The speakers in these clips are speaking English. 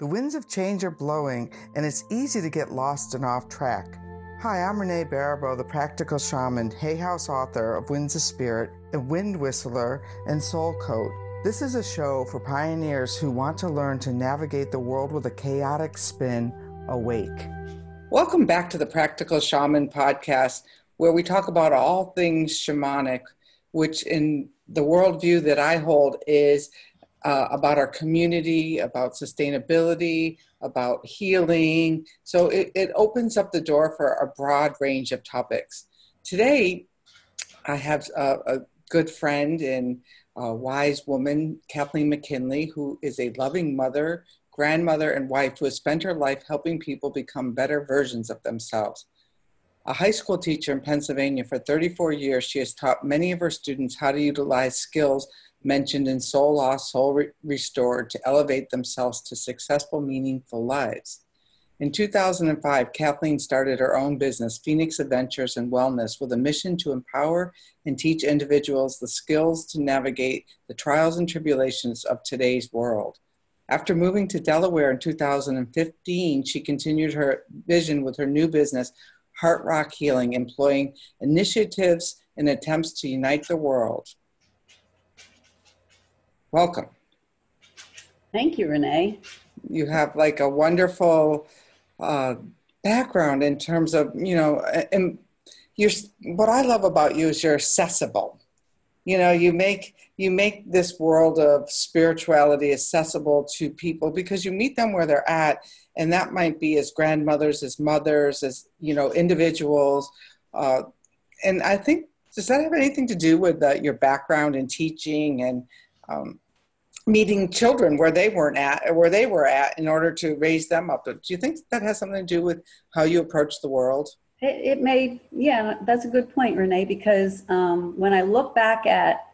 The winds of change are blowing, and it's easy to get lost and off track. Hi, I'm Renee Baribeau, the practical shaman, Hay House author of Winds of Spirit, a wind whistler, and soul coach. This is a show for pioneers who want to learn to navigate the world with a chaotic spin awake. Welcome back to the Practical Shaman podcast, where we talk about all things shamanic, which in the worldview that I hold is uh, about our community, about sustainability, about healing. So it, it opens up the door for a broad range of topics. Today, I have a, a good friend and a wise woman, Kathleen McGinley, who is a loving mother, grandmother, and wife who has spent her life helping people become better versions of themselves. A high school teacher in Pennsylvania for 34 years, she has taught many of her students how to utilize skills mentioned in Soul Lost, Soul Re- Restored to elevate themselves to successful, meaningful lives. In 2005, Kathleen started her own business, Phoenix Adventures and Wellness, with a mission to empower and teach individuals the skills to navigate the trials and tribulations of today's world. After moving to Delaware in 2015, she continued her vision with her new business, Heart Rock Healing, employing initiatives and attempts to unite the world. Welcome. Thank you, Renee. You have like a wonderful uh, background in terms of, you know, and you're, what I love about you is you're accessible. You know, you make you make this world of spirituality accessible to people because you meet them where they're at, and that might be as grandmothers, as mothers, as you know, individuals. Uh, and I think does that have anything to do with uh, your background in teaching and um, meeting children where they weren't at or where they were at in order to raise them up. Do you think that has something to do with how you approach the world? It, it may, yeah, that's a good point, Renee, because um, when I look back at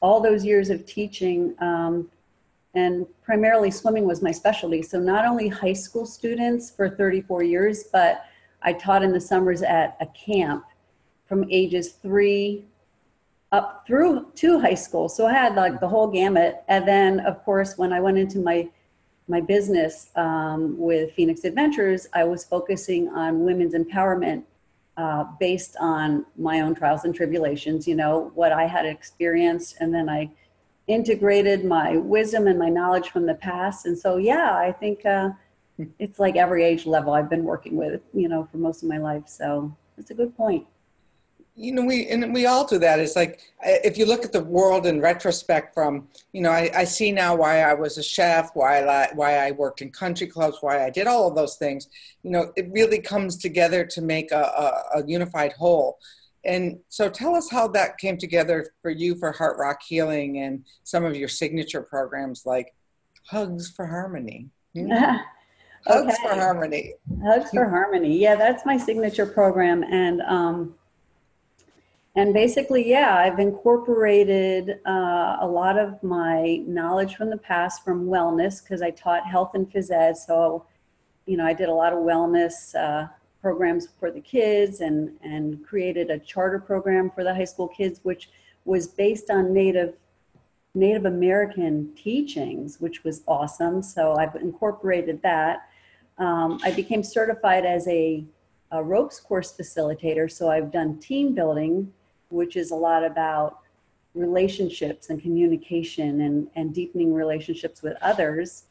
all those years of teaching, um, and primarily swimming was my specialty. So not only high school students for 34 years, but I taught in the summers at a camp from ages three up through to high school. So I had like the whole gamut. And then, of course, when I went into my my business um, with Phoenix Adventures, I was focusing on women's empowerment uh, based on my own trials and tribulations. You know what I had experienced, and then I integrated my wisdom and my knowledge from the past. And so, yeah, I think uh, it's like every age level I've been working with, you know, for most of my life. So it's a good point you know we and we all do that. It's like if you look at the world in retrospect from you know i, I see now why i was a chef why I, why i worked in country clubs why i did all of those things. You know it really comes together to make a, a, a unified whole. And so tell us how that came together for you for heart rock healing and some of your signature programs like hugs for harmony. Hmm? hugs for harmony. Hugs for harmony. Yeah that's my signature program. And um and basically, yeah, I've incorporated uh, a lot of my knowledge from the past from wellness because I taught health and phys ed. So, you know, I did a lot of wellness uh, programs for the kids and, and created a charter program for the high school kids, which was based on Native Native American teachings, which was awesome. So I've incorporated that. Um, I became certified as a, a ropes course facilitator. So I've done team building which is a lot about relationships and communication and, and deepening relationships with others.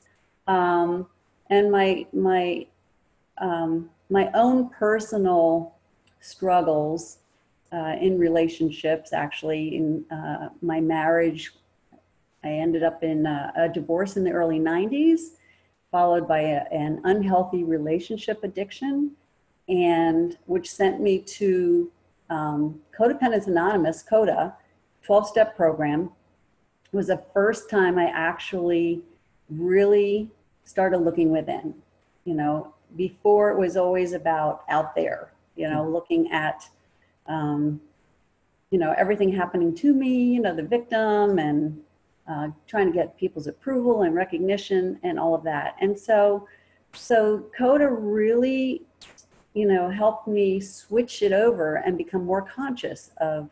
Um, and my, my, um, my own personal struggles uh, in relationships, actually, in uh, my marriage, I ended up in a, a divorce in the early 90s, followed by a, an unhealthy relationship addiction, and which sent me to um, Codependence Anonymous, CODA, 12 step program, was the first time I actually really started looking within. You know, before it was always about out there, you know, looking at, um, you know, everything happening to me, you know, the victim and uh, trying to get people's approval and recognition and all of that. And so, so CODA really you know, helped me switch it over and become more conscious of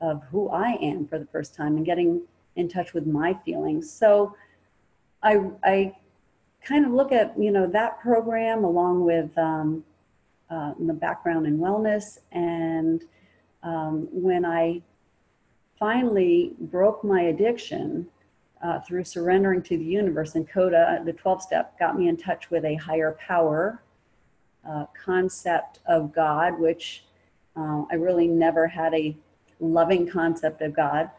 of who I am for the first time and getting in touch with my feelings. So I I kind of look at you know that program along with um, uh, the background in wellness and um, when i finally broke my addiction uh, through surrendering to the universe and coda the 12 step got me in touch with a higher power uh, concept of god which uh, i really never had a loving concept of god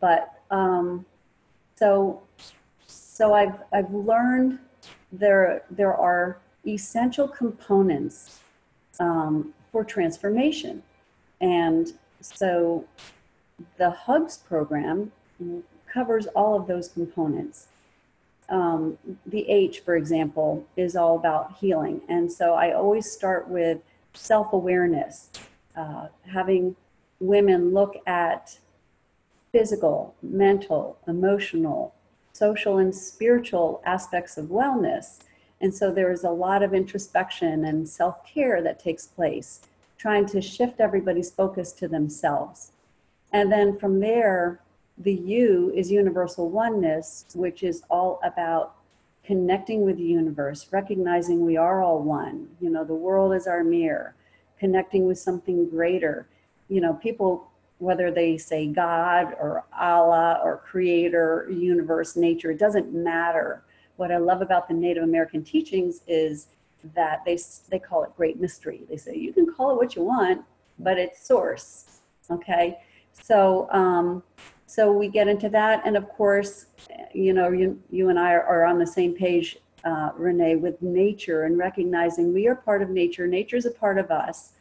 but um, so so I've I've learned there there are essential components um, for transformation, and so the Hugs program covers all of those components. Um, the H, for example, is all about healing, and so I always start with self awareness, uh, having women look at physical, mental, emotional, social, and spiritual aspects of wellness. And so there is a lot of introspection and self care that takes place, trying to shift everybody's focus to themselves. And then from there, the U is universal oneness, which is all about connecting with the universe, recognizing we are all one. You know, the world is our mirror, connecting with something greater. You know, people whether they say God or Allah or creator, universe, nature, it doesn't matter. What I love about the Native American teachings is that they, they call it great mystery. They say you can call it what you want, but it's source. Okay. So, um, so we get into that. And of course, you know, you, you and I are, are on the same page, uh, Renee, with nature and recognizing we are part of nature. Nature is a part of us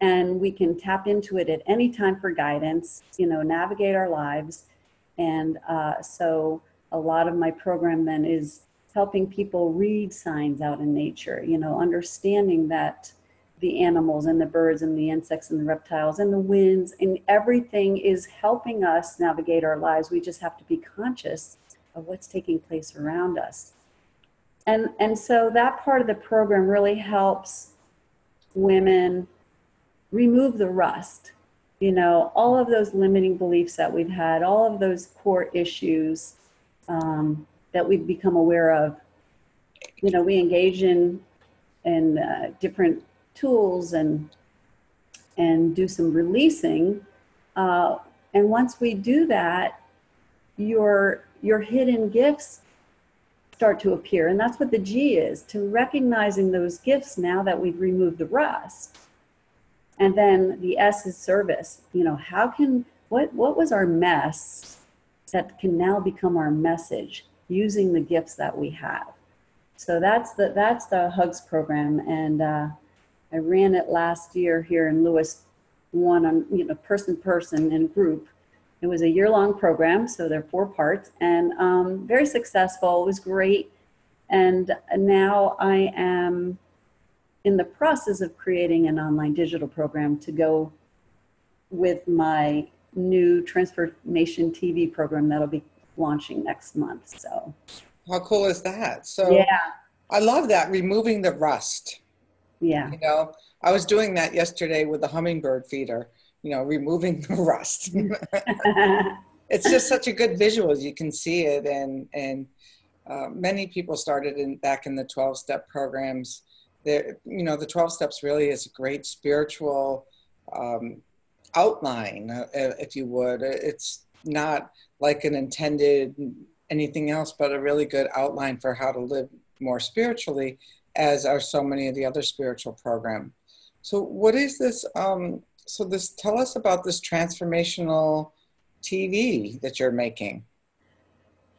and we can tap into it at any time for guidance, you know, navigate our lives. And uh, so a lot of my program then is helping people read signs out in nature, you know, understanding that the animals and the birds and the insects and the reptiles and the winds and everything is helping us navigate our lives. We just have to be conscious of what's taking place around us. And, and so that part of the program really helps women remove the rust you know all of those limiting beliefs that we've had all of those core issues um, that we've become aware of you know we engage in in uh, different tools and and do some releasing uh, and once we do that your your hidden gifts start to appear and that's what the g is to recognizing those gifts now that we've removed the rust and then the S is service. You know, how can what what was our mess that can now become our message using the gifts that we have. So that's the that's the Hugs program, and uh, I ran it last year here in Lewes, one on you know person person and group. It was a year long program, so there are four parts, and um, very successful. It was great, and now I am in the process of creating an online digital program to go with my new transformation TV program that'll be launching next month. So, how cool is that? So, yeah, I love that removing the rust. Yeah, you know, I was doing that yesterday with the hummingbird feeder. You know, removing the rust. it's just such a good visual. You can see it, and and uh, many people started in back in the twelve step programs there, you know, the 12 steps really is a great spiritual um, outline, uh, if you would. It's not like an intended anything else, but a really good outline for how to live more spiritually, as are so many of the other spiritual programs. So, what is this? Um, so, this tell us about this transformational TV that you're making.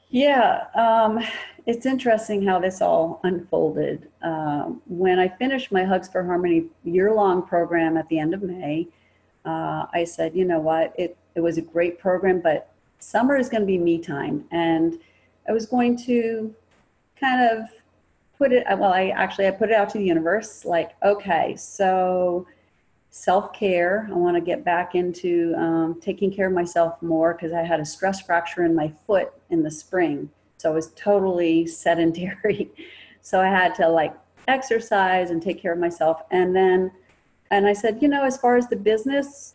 Yeah, um, it's interesting how this all unfolded. Um, when I finished my Hugs for Harmony year long program at the end of May, uh, I said, you know what, it, it was a great program, but summer is going to be me time. And I was going to kind of put it, well, I actually, I put it out to the universe like, okay, so self care. I want to get back into um, taking care of myself more because I had a stress fracture in my foot in the spring so I was totally sedentary. so I had to like exercise and take care of myself. And then, and I said, you know, as far as the business,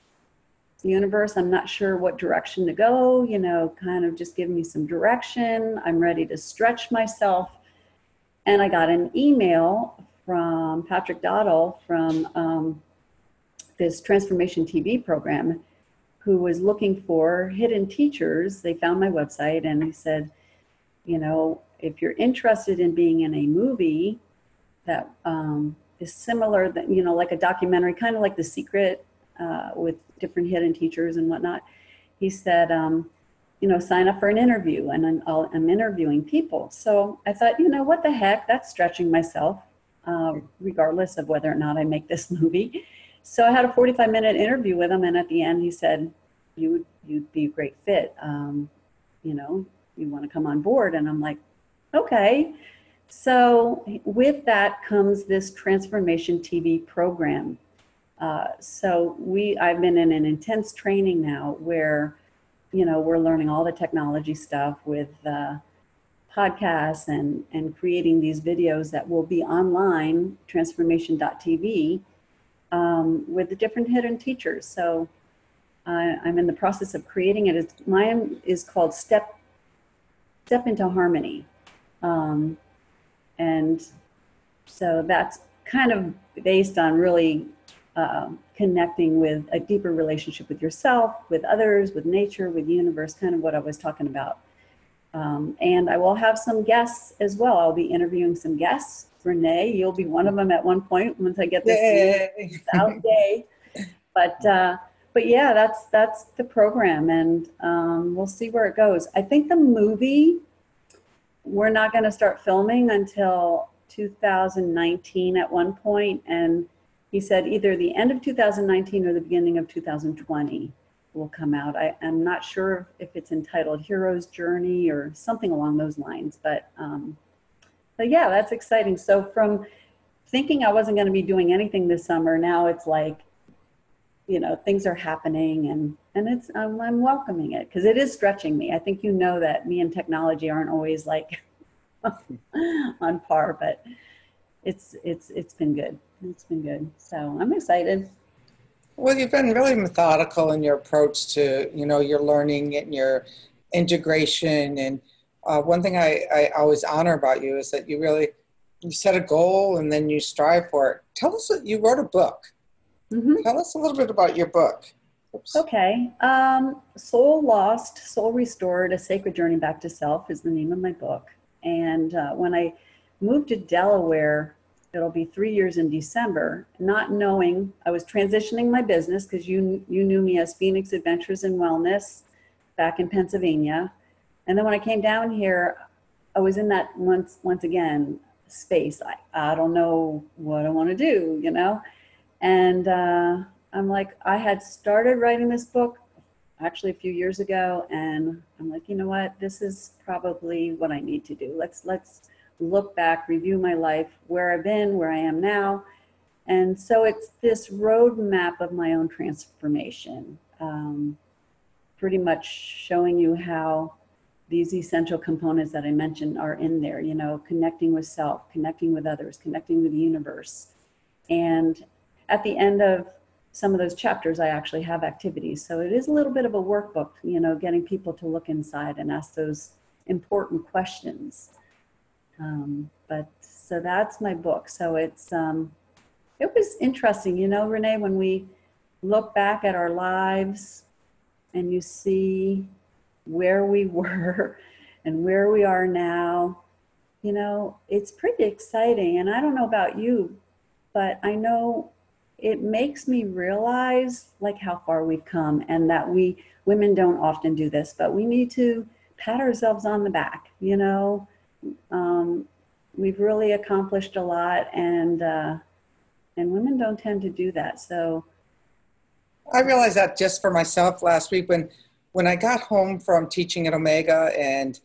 the universe, I'm not sure what direction to go, you know, kind of just give me some direction. I'm ready to stretch myself. And I got an email from Patrick Doddle from um, this Transformation TV program who was looking for hidden teachers. They found my website and he said, you know, if you're interested in being in a movie that um, is similar, that you know, like a documentary, kind of like The Secret, uh, with different hidden teachers and whatnot, he said, um, you know, sign up for an interview, and I'm, i am interviewing people. So I thought, you know, what the heck? That's stretching myself, uh, regardless of whether or not I make this movie. So I had a 45 minute interview with him, and at the end, he said, "You would you'd be a great fit. Um, you know, you want to come on board?" And I'm like, "Okay." So with that comes this transformation TV program. Uh, so we I've been in an intense training now where, you know, we're learning all the technology stuff with. Uh, podcasts and and creating these videos that will be online transformation.tv um, with the different hidden teachers. So I'm in the process of creating it. It's, mine is called Step Step into Harmony, um, and so that's kind of based on really uh, connecting with a deeper relationship with yourself, with others, with nature, with the universe. Kind of what I was talking about. Um, and I will have some guests as well. I'll be interviewing some guests Renee. You'll be one of them at one point once I get this out day. But uh, but yeah, that's that's the program, and um, we'll see where it goes. I think the movie we're not going to start filming until 2019 at one point, and he said either the end of 2019 or the beginning of 2020 will come out. I, am not sure if it's entitled Hero's Journey or something along those lines, but um, but yeah, that's exciting. So from thinking I wasn't going to be doing anything this summer, now it's like, you know, things are happening and and it's um, I'm welcoming it because it is stretching me. I think you know that me and technology aren't always like on par, but it's it's it's been good. It's been good. So I'm excited. Well, you've been really methodical in your approach to, you know, your learning and your integration and uh, one thing I, I always honor about you is that you really you set a goal and then you strive for it. Tell us that you wrote a book. Mm-hmm. Tell us a little bit about your book. Oops. Okay. Um, Soul Lost, Soul Restored, A Sacred Journey Back to Self is the name of my book. And uh, when I moved to Delaware, it'll be three years in December, not knowing I was transitioning my business because you, you knew me as Phoenix Adventures and Wellness back in Pennsylvania. And then when I came down here, I was in that once once again space. I, I don't know what I want to do, you know? And uh, I'm like, I had started writing this book actually a few years ago, and I'm like, you know what? This is probably what I need to do. Let's let's look back, review my life, where I've been, where I am now. And so it's this roadmap of my own transformation, um, pretty much showing you how these essential components that I mentioned are in there, you know, connecting with self, connecting with others, connecting with the universe. And at the end of some of those chapters, I actually have activities. So it is a little bit of a workbook, you know, getting people to look inside and ask those important questions. Um, but so that's my book. So it's, um, it was interesting, you know, Renee, when we look back at our lives and you see where we were and where we are now, you know, it's pretty exciting. And I don't know about you, but I know it makes me realize like how far we've come and that we women don't often do this, but we need to pat ourselves on the back, you know. Um, we've really accomplished a lot and uh, and women don't tend to do that. So I realized that just for myself last week when when I got home from teaching at Omega and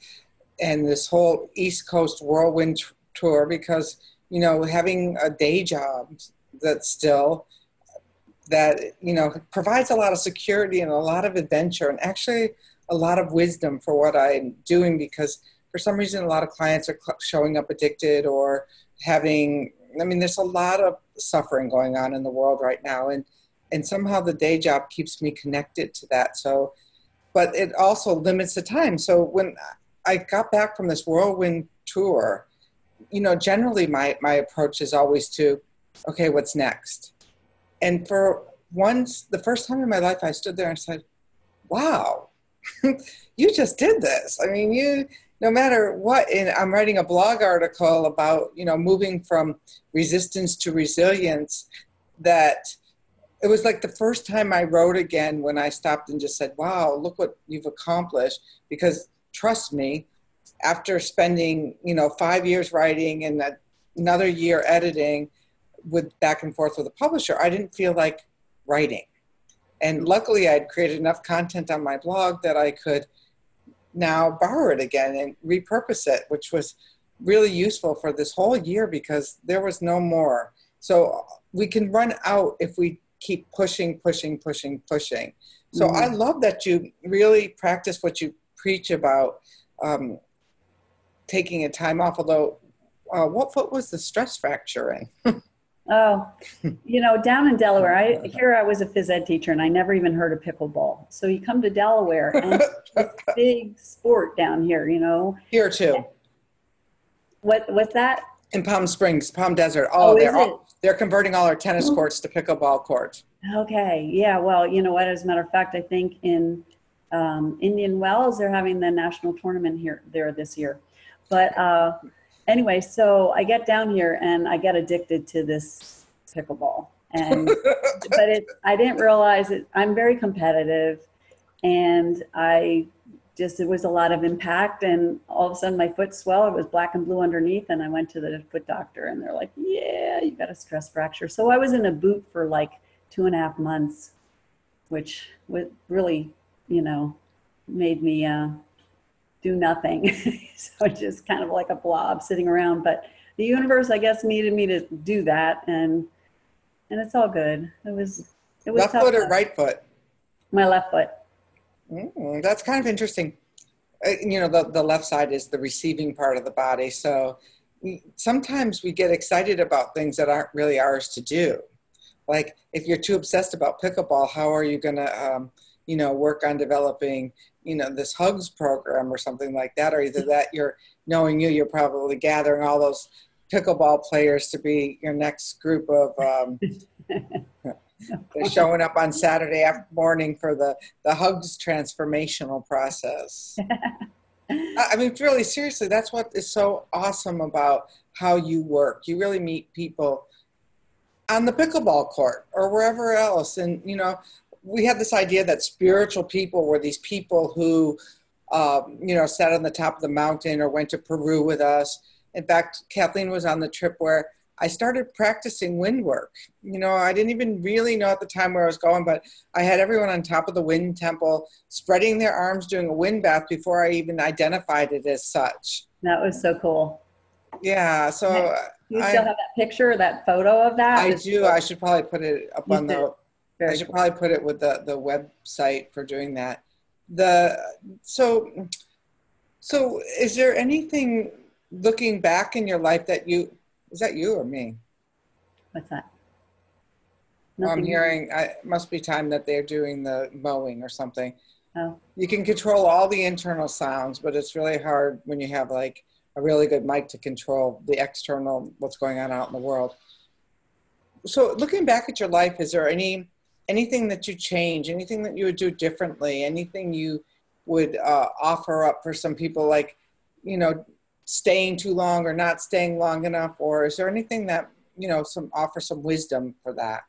and this whole East Coast whirlwind t- tour, because you know having a day job that still that you know provides a lot of security and a lot of adventure and actually a lot of wisdom for what I'm doing because for some reason a lot of clients are showing up addicted or having I mean there's a lot of suffering going on in the world right now and and somehow the day job keeps me connected to that so but it also limits the time. So when I got back from this whirlwind tour, you know, generally my, my approach is always to, okay, what's next? And for once, the first time in my life, I stood there and said, wow, you just did this. I mean, you, no matter what, and I'm writing a blog article about, you know, moving from resistance to resilience that it was like the first time I wrote again when I stopped and just said, wow, look what you've accomplished. Because trust me, after spending, you know, five years writing and another year editing with back and forth with a publisher, I didn't feel like writing. And luckily, I'd created enough content on my blog that I could now borrow it again and repurpose it, which was really useful for this whole year because there was no more. So we can run out if we keep pushing, pushing, pushing, pushing. So mm-hmm. I love that you really practice what you preach about um, taking a time off. Although, uh, what foot was the stress fracture in? Oh, you know, down in Delaware, I here I was a phys ed teacher and I never even heard of pickleball. So you come to Delaware and it's a big sport down here, you know. Here too. What what's that? In Palm Springs, Palm Desert. Oh, oh they're all, they're converting all our tennis courts to pickleball courts. Okay. Yeah. Well, you know what? As a matter of fact, I think in um, Indian Wells, they're having the national tournament here there this year. But uh, anyway, so I get down here and I get addicted to this pickleball. And but it I didn't realize it I'm very competitive and I just it was a lot of impact and all of a sudden my foot swelled it was black and blue underneath and i went to the foot doctor and they're like yeah you got a stress fracture so i was in a boot for like two and a half months which was really you know made me uh, do nothing. so just kind of like a blob sitting around. But the universe, I guess, needed me to do that, and and it's all good. It was it was left foot or right foot. My left foot. Mm, that's kind of interesting. Uh, you know, the the left side is the receiving part of the body, so sometimes we get excited about things that aren't really ours to do. Like if you're too obsessed about pickleball, how are you going to, um, you know, work on developing you know this hugs program or something like that or either that you're knowing you you're probably gathering all those pickleball players to be your next group of um, they're showing up on saturday morning for the the hugs transformational process. I mean really seriously that's what is so awesome about how you work. You really meet people on the pickleball court or wherever else and you know we had this idea that spiritual people were these people who, um, you know, sat on the top of the mountain or went to Peru with us. In fact, Kathleen was on the trip where I started practicing wind work. You know, I didn't even really know at the time where I was going, but I had everyone on top of the wind temple spreading their arms doing a wind bath before I even identified it as such. That was so cool. Yeah. So you still I, have that picture, that photo of that? I do. I should probably put it up on the very I should cool. probably put it with the, the website for doing that. The so so is there anything looking back in your life that you is that you or me? What's that? I'm hearing I, it must be time that they're doing the mowing or something. Oh. You can control all the internal sounds, but it's really hard when you have like a really good mic to control the external what's going on out in the world. So looking back at your life, is there any anything that you change, anything that you would do differently, anything you would uh, offer up for some people, like, you know, staying too long or not staying long enough, or is there anything that you know some offer some wisdom for that?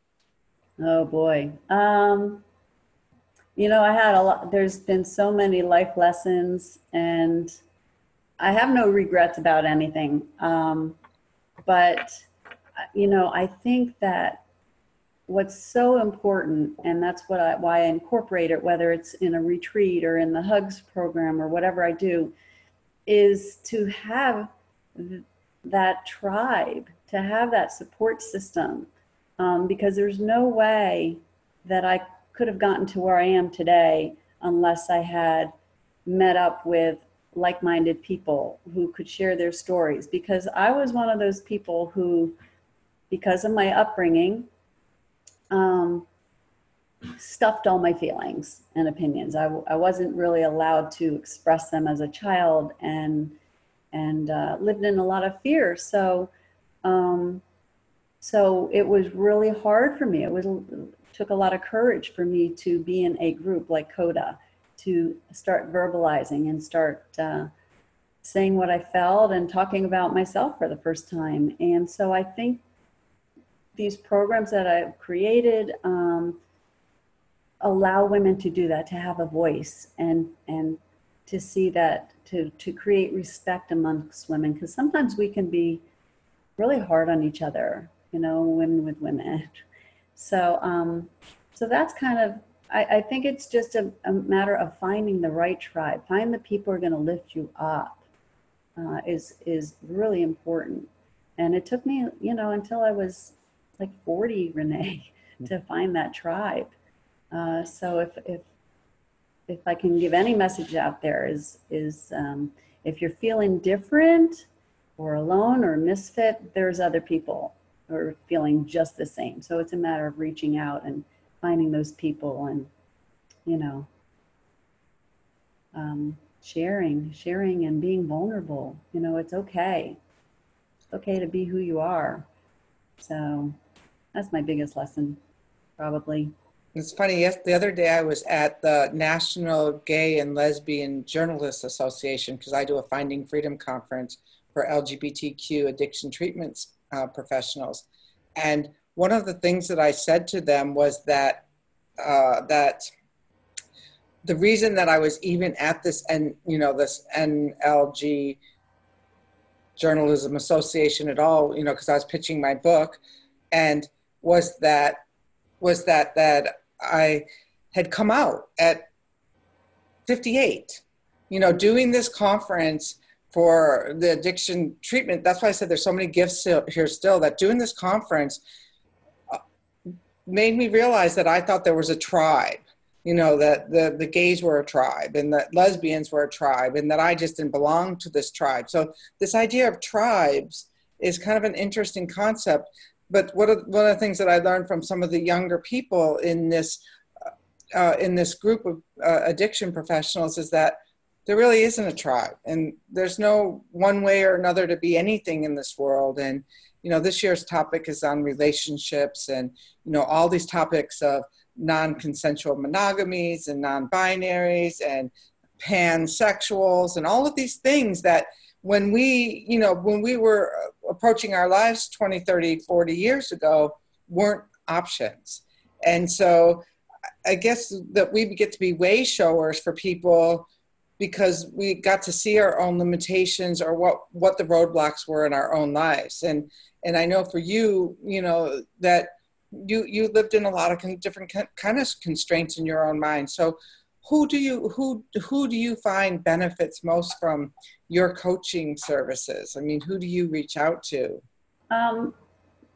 Oh boy, um, you know, I had a lot. There's been so many life lessons, and I have no regrets about anything. Um, but you know, I think that what's so important, and that's what I, why I incorporate it, whether it's in a retreat or in the Hugs program or whatever I do, is to have th- that tribe, to have that support system, um, because there's no way that I could have gotten to where I am today unless I had met up with like minded people who could share their stories. Because I was one of those people who, because of my upbringing, um, stuffed all my feelings and opinions. I, I wasn't really allowed to express them as a child, and and uh, lived in a lot of fear. So, um, so it was really hard for me. It was took a lot of courage for me to be in a group like Coda, to start verbalizing and start uh, saying what I felt and talking about myself for the first time. And so I think these programs that I've created um, allow women to do that, to have a voice and and to see that to to create respect amongst women because sometimes we can be really hard on each other, you know, women with women. So um, so that's kind of I, I think it's just a, a, matter of finding the right tribe, find the people who are going to lift you up. Uh, is is really important, and it took me, you know, until I was like 40, Renee, to find that tribe. Uh, so if if if I can give any message out there is is um, if you're feeling different or alone or misfit, there's other people who are feeling just the same. So it's a matter of reaching out and finding those people and you know um, sharing, sharing and being vulnerable. You know, it's okay. It's okay to be who you are. So that's my biggest lesson, probably. It's funny. Yes, the other day I was at the National Gay and Lesbian Journalists Association because I do a Finding Freedom conference for LGBTQ addiction treatments uh, professionals, and one of the things that I said to them was that uh, that the reason that I was even at this and you know this NLG Journalism Association at all, you know, because I was pitching my book, and was that was that that I had come out at 58 you know doing this conference for the addiction treatment. That's why i said there's so many gifts here still that doing this conference uh, made me realize that i thought there was a tribe you know that the, the gays were a tribe and that lesbians were a tribe and that i just didn't belong to this tribe. So this idea of tribes is kind of an interesting concept but one of, the things that I learned from some of the younger people in this uh, in this group of uh, addiction professionals is that there really isn't a tribe, and there's no one way or another to be anything in this world. And you know, this year's topic is on relationships, and you know, all these topics of non-consensual monogamies and non-binaries and pansexuals and all of these things that when we you know when we were uh, approaching our lives 20 30 40 years ago weren't options. And so i guess that we get to be way showers for people because we got to see our own limitations or what what the roadblocks were in our own lives. And and i know for you you know that you you lived in a lot of different kind of constraints in your own mind. So who do you who who do you find benefits most from your coaching services? I mean who do you reach out to? Um,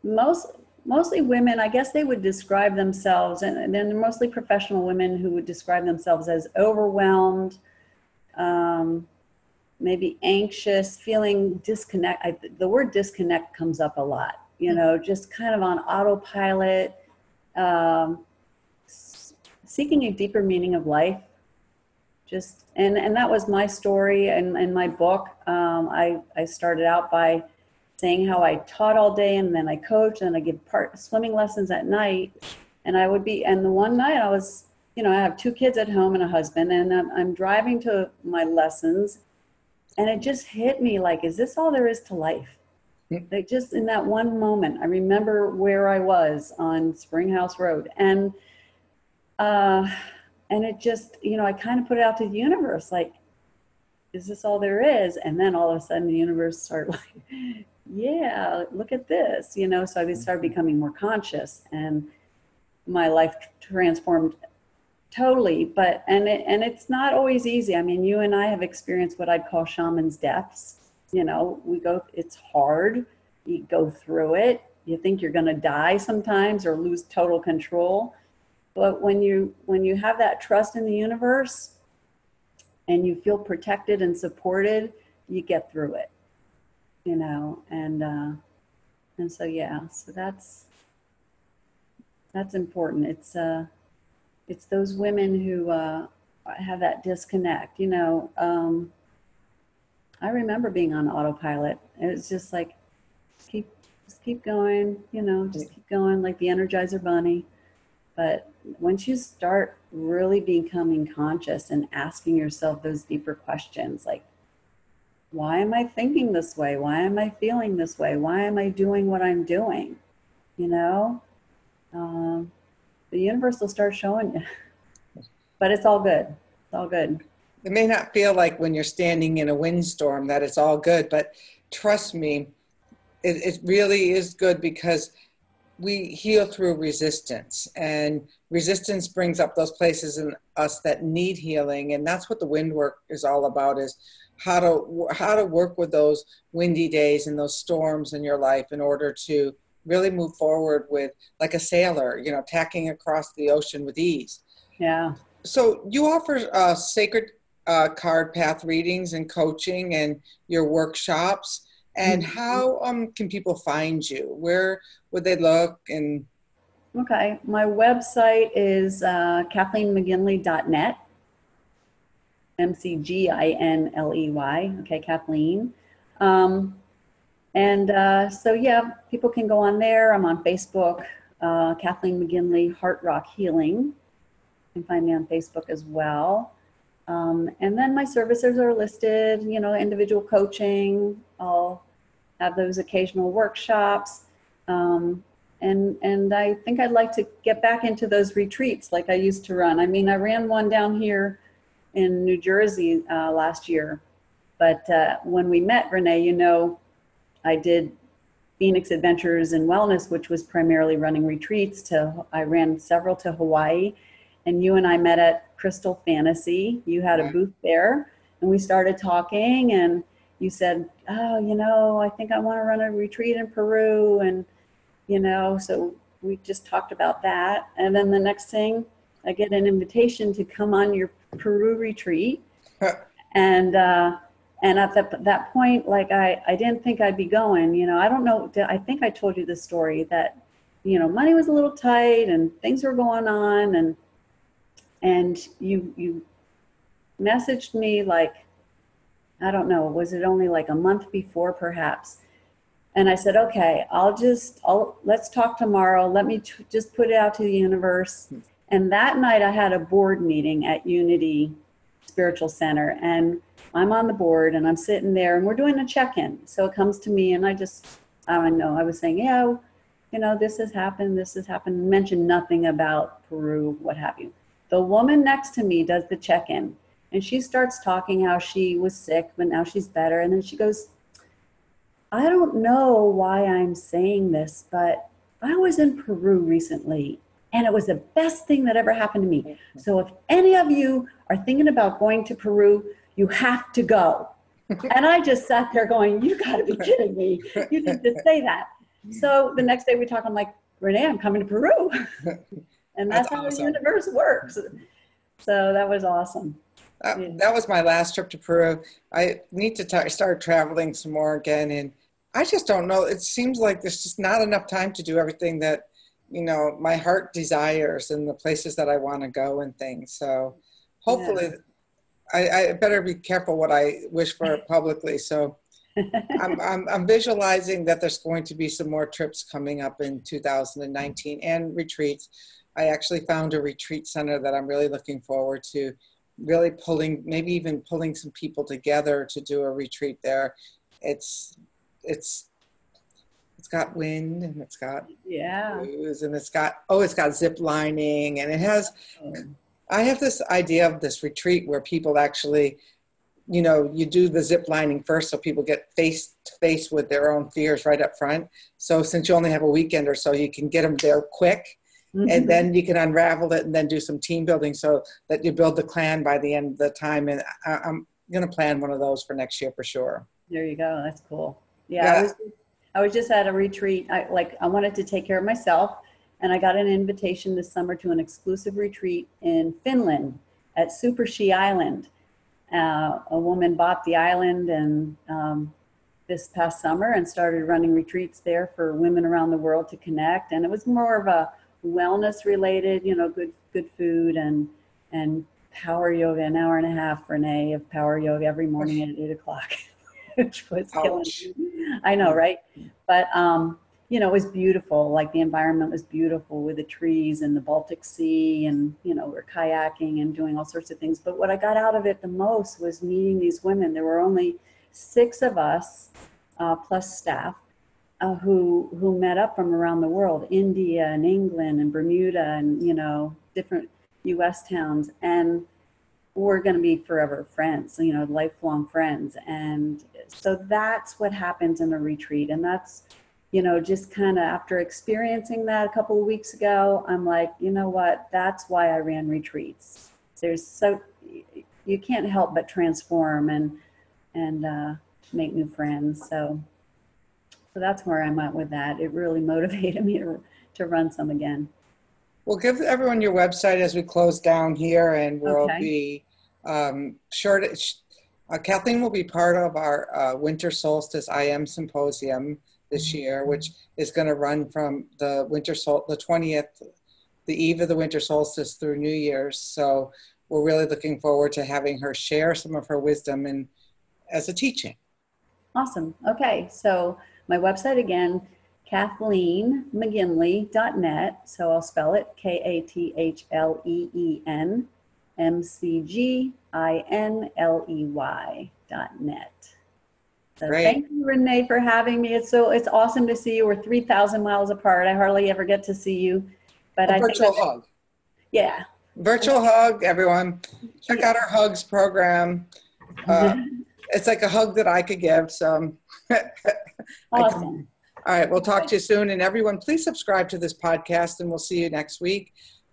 most mostly women i guess they would describe themselves and, then mostly professional women who would describe themselves as overwhelmed um, maybe anxious feeling disconnect I, the word disconnect comes up a lot you know just kind of on autopilot um, seeking a deeper meaning of life. Just and and that was my story and in, my book. Um, I, I started out by saying how i taught all day and then i coached and i give part swimming lessons at night. And i would be and the one night i was you know i have two kids at home and a husband and i'm, I'm driving to my lessons and it just hit me like is this all there is to life? Like just in that one moment i remember where i was on springhouse road and uh, and it just you know i kind of put it out to the universe like is this all there is? And then all of a sudden the universe started like yeah look at this you know? So i started mm-hmm. becoming more conscious and my life transformed totally but and it, and it's not always easy. I mean you and i have experienced what i'd call shaman's deaths you know? We go it's hard. You go through it. You think you're going to die sometimes or lose total control but when you when you have that trust in the universe and you feel protected and supported you get through it you know and uh and so yeah so that's that's important it's uh it's those women who uh have that disconnect you know um I remember being on autopilot. It was just like, keep, just keep going, you know, just keep going, like the Energizer Bunny. But once you start really becoming conscious and asking yourself those deeper questions, like, why am I thinking this way? Why am I feeling this way? Why am I doing what I'm doing? You know, um, the universe will start showing you. but it's all good. It's all good. It may not feel like when you're standing in a windstorm that it's all good, but trust me, it, it really is good because we heal through resistance and resistance brings up those places in us that need healing and that's what the wind work is all about is how to how to work with those windy days and those storms in your life in order to really move forward with like a sailor you know tacking across the ocean with ease. Yeah. So you offer uh, sacred uh, card path readings and coaching and your workshops and mm-hmm. how um, can people find you? Where would they look? And okay, my website is uh, KathleenMcGinley.net. M C G I N L E Y. Okay, Kathleen. Um, and uh, so, yeah, people can go on there. I'm on Facebook, uh, Kathleen McGinley Heart Rock Healing. You can find me on Facebook as well. Um, and then my services are listed, you know, individual coaching. I'll have those occasional workshops. Um, and, and I think I'd like to get back into those retreats like I used to run. I mean, I ran one down here in New Jersey uh, last year. But uh, when we met, Renee, you know, I did Phoenix Adventures and Wellness, which was primarily running retreats. To I ran several to Hawaii, and you and I met at Crystal Fantasy. You had a booth there, and we started talking. And you said, "Oh, you know, I think I want to run a retreat in Peru," and you know, so we just talked about that. And then the next thing, I get an invitation to come on your Peru retreat, and uh, and at that that point, like I I didn't think I'd be going. You know, I don't know. I think I told you the story that you know money was a little tight and things were going on and and you you messaged me like I don't know, was it only like a month before perhaps? And I said, okay, I'll just, I'll, let's talk tomorrow. Let me t- just put it out to the universe. And that night I had a board meeting at Unity Spiritual Center and I'm on the board and I'm sitting there and we're doing a check-in. So it comes to me and I just, I don't know, I was saying, yeah, you know, this has happened, this has happened, mentioned nothing about Peru, what have you. The woman next to me does the check-in and she starts talking how she was sick, but now she's better. And then she goes, I don't know why I'm saying this, but I was in Peru recently and it was the best thing that ever happened to me. So if any of you are thinking about going to Peru, you have to go. and I just sat there going, You gotta be kidding me. You didn't just say that. So the next day we talk, I'm like, Renee, I'm coming to Peru. and that's, that's how awesome. the universe works. So that was awesome. That, yeah. that was my last trip to Peru. I need to t- start traveling some more again. And I just don't know. It seems like there's just not enough time to do everything that, you know, my heart desires and the places that I want to go and things. So hopefully, yeah. I, I better be careful what I wish for publicly. So I'm, I'm, I'm, visualizing that there's going to be some more trips coming up in 2019 and retreats. I actually found a retreat center that I'm really looking forward to really pulling, maybe even pulling some people together to do a retreat there. It's, it's, it's got wind and it's got yeah. and it's got oh it's got zip lining and it has oh. i have this idea of this retreat where people actually you know you do the zip lining first so people get face to face with their own fears right up front. So since you only have a weekend or so you can get them there quick Mm-hmm. And then you can unravel it and then do some team building so that you build the clan by the end of the time. And I, am going to plan one of those for next year for sure. There you go. That's cool. Yeah. yeah. I, was, I was just at a retreat. I like, I wanted to take care of myself and I got an invitation this summer to an exclusive retreat in Finland at Superski Island. Uh, a woman bought the island and um, this past summer and started running retreats there for women around the world to connect. And it was more of a wellness related, you know, good good food and and power yoga, an hour and a half, Renee, of power yoga every morning at eight o'clock. which was killing Ouch. me. I know, right? But um, you know, it was beautiful. Like the environment was beautiful with the trees and the Baltic Sea, and you know, we're kayaking and doing all sorts of things. But what I got out of it the most was meeting these women. There were only six of us, uh, plus staff, uh, who who met up from around the world, India and England and Bermuda and you know different U.S. towns, and we're going to be forever friends, you know, lifelong friends. And so that's what happens in a retreat, and that's you know just kind of after experiencing that a couple of weeks ago, I'm like, you know what? That's why I ran retreats. There's so you can't help but transform and and uh, make new friends. So so that's where I'm at with that. It really motivated me to, to run some again. We'll give everyone your website as we close down here, and we'll Okay. be um, sure to. Uh, Kathleen will be part of our uh, Winter Solstice IM Symposium this year, which is going to run from the winter sol the 20th, the eve of the winter solstice through New Year's. So we're really looking forward to having her share some of her wisdom and as a teaching. Awesome. Okay, so my website again, KathleenMcGinley.net. So I'll spell it K A T H L E E N M C G I N L E Y dot net. So Great. thank you, Renee, for having me. It's so it's awesome to see you. We're three thousand miles apart. I hardly ever get to see you, but A I virtual hug. yeah. Virtual hug, everyone. Check out our hugs program. Uh, it's like a hug that I could give. So, awesome. all right, we'll talk to you soon. And everyone, please subscribe to this podcast, and we'll see you next week.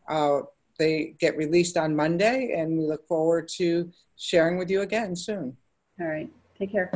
Uh, they get released on Monday, and we look forward to sharing with you again soon. All right. Take care.